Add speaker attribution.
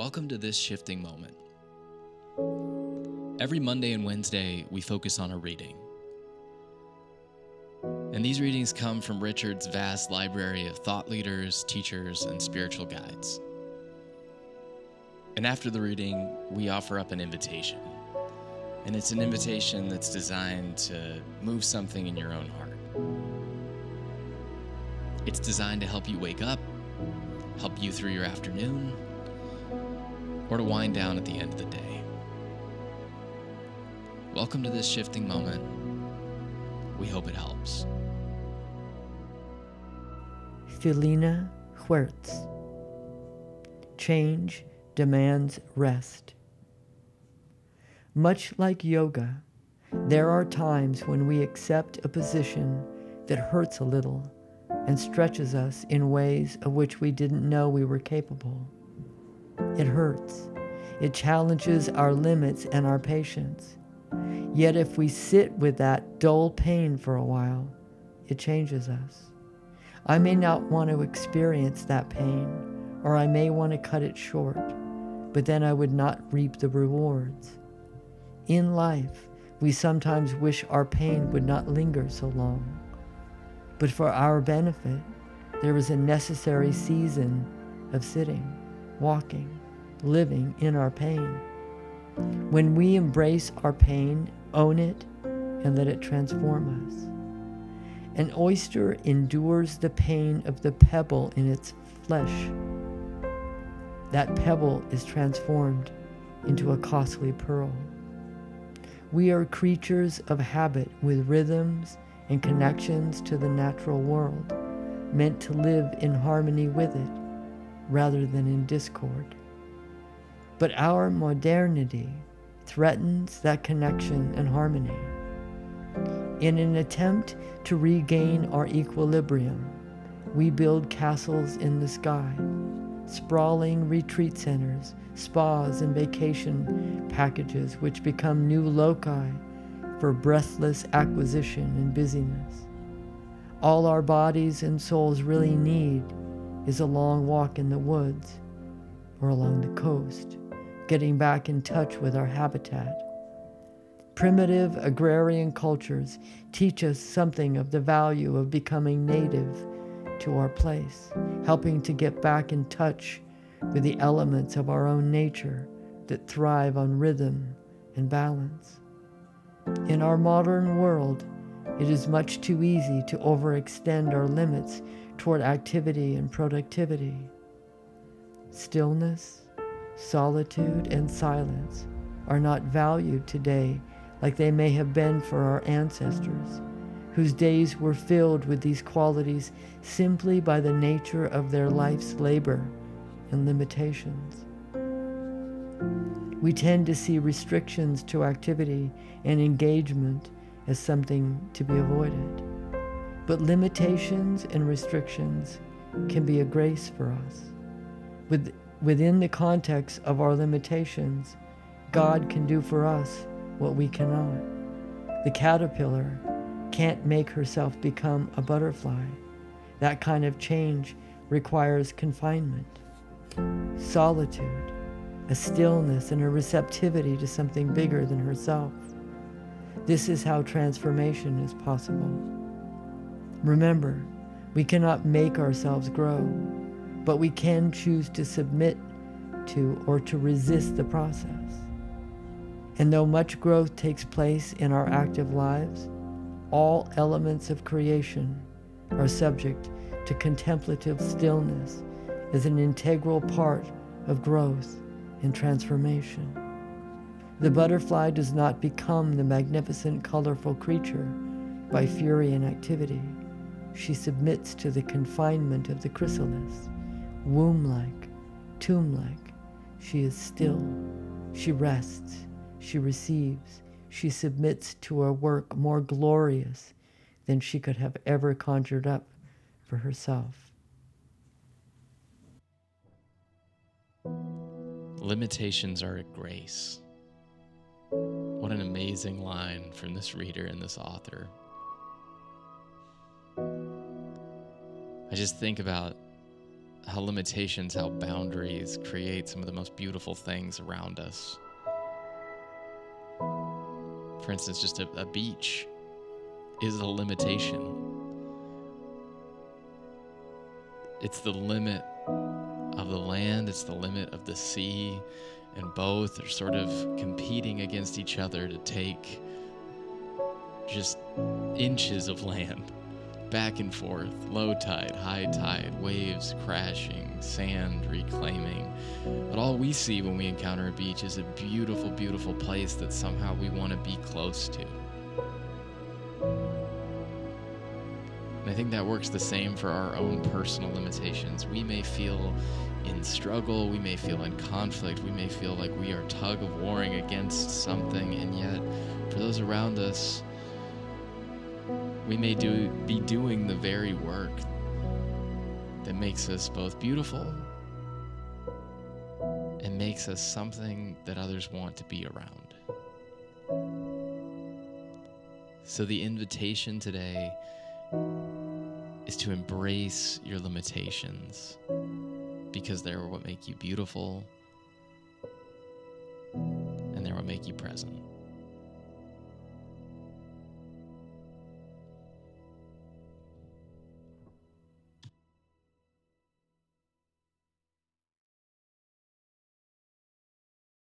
Speaker 1: Welcome to this shifting moment. Every Monday and Wednesday, we focus on a reading. And these readings come from Richard's vast library of thought leaders, teachers, and spiritual guides. And after the reading, we offer up an invitation. And it's an invitation that's designed to move something in your own heart. It's designed to help you wake up, help you through your afternoon, or to wind down at the end of the day. Welcome to this shifting moment. We hope it helps.
Speaker 2: Felina Huertz. Change demands rest. Much like yoga, there are times when we accept a position that hurts a little and stretches us in ways of which we didn't know we were capable. It hurts. It challenges our limits and our patience. Yet if we sit with that dull pain for a while, it changes us. I may not want to experience that pain, or I may want to cut it short, but then I would not reap the rewards. In life, we sometimes wish our pain would not linger so long. But for our benefit, there is a necessary season of sitting, walking, living in our pain. When we embrace our pain, own it, and let it transform us. An oyster endures the pain of the pebble in its flesh. That pebble is transformed into a costly pearl. We are creatures of habit with rhythms and connections to the natural world, meant to live in harmony with it rather than in discord. But our modernity threatens that connection and harmony. In an attempt to regain our equilibrium, we build castles in the sky, sprawling retreat centers, spas, and vacation packages which become new loci for breathless acquisition and busyness. All our bodies and souls really need is a long walk in the woods or along the coast, getting back in touch with our habitat. Primitive agrarian cultures teach us something of the value of becoming native to our place, helping to get back in touch with the elements of our own nature that thrive on rhythm and balance. In our modern world, it is much too easy to overextend our limits toward activity and productivity. Stillness, solitude, and silence are not valued today like they may have been for our ancestors, whose days were filled with these qualities simply by the nature of their life's labor and limitations. We tend to see restrictions to activity and engagement as something to be avoided. But limitations and restrictions can be a grace for us. With, within the context of our limitations, God can do for us what we cannot. The caterpillar can't make herself become a butterfly. That kind of change requires confinement, solitude, a stillness and a receptivity to something bigger than herself. This is how transformation is possible. Remember, we cannot make ourselves grow, but we can choose to submit to or to resist the process. And though much growth takes place in our active lives, all elements of creation are subject to contemplative stillness as an integral part of growth and transformation. The butterfly does not become the magnificent, colorful creature by fury and activity. She submits to the confinement of the chrysalis. Womb like, tomb like, she is still. She rests. She receives. She submits to a work more glorious than she could have ever conjured up for herself.
Speaker 1: Limitations are a grace. What an amazing line from this reader and this author. I just think about how limitations, how boundaries create some of the most beautiful things around us. For instance, just a, a beach is a limitation. It's the limit of the land, it's the limit of the sea, and both are sort of competing against each other to take just inches of land back and forth, low tide, high tide, waves crashing, sand reclaiming. But all we see when we encounter a beach is a beautiful, beautiful place that somehow we want to be close to. And I think that works the same for our own personal limitations. We may feel in struggle, we may feel in conflict, we may feel like we are tug of warring against something, and yet for those around us, we may do, be doing the very work that makes us both beautiful and makes us something that others want to be around. So, the invitation today is to embrace your limitations because they're what make you beautiful and they're what make you present.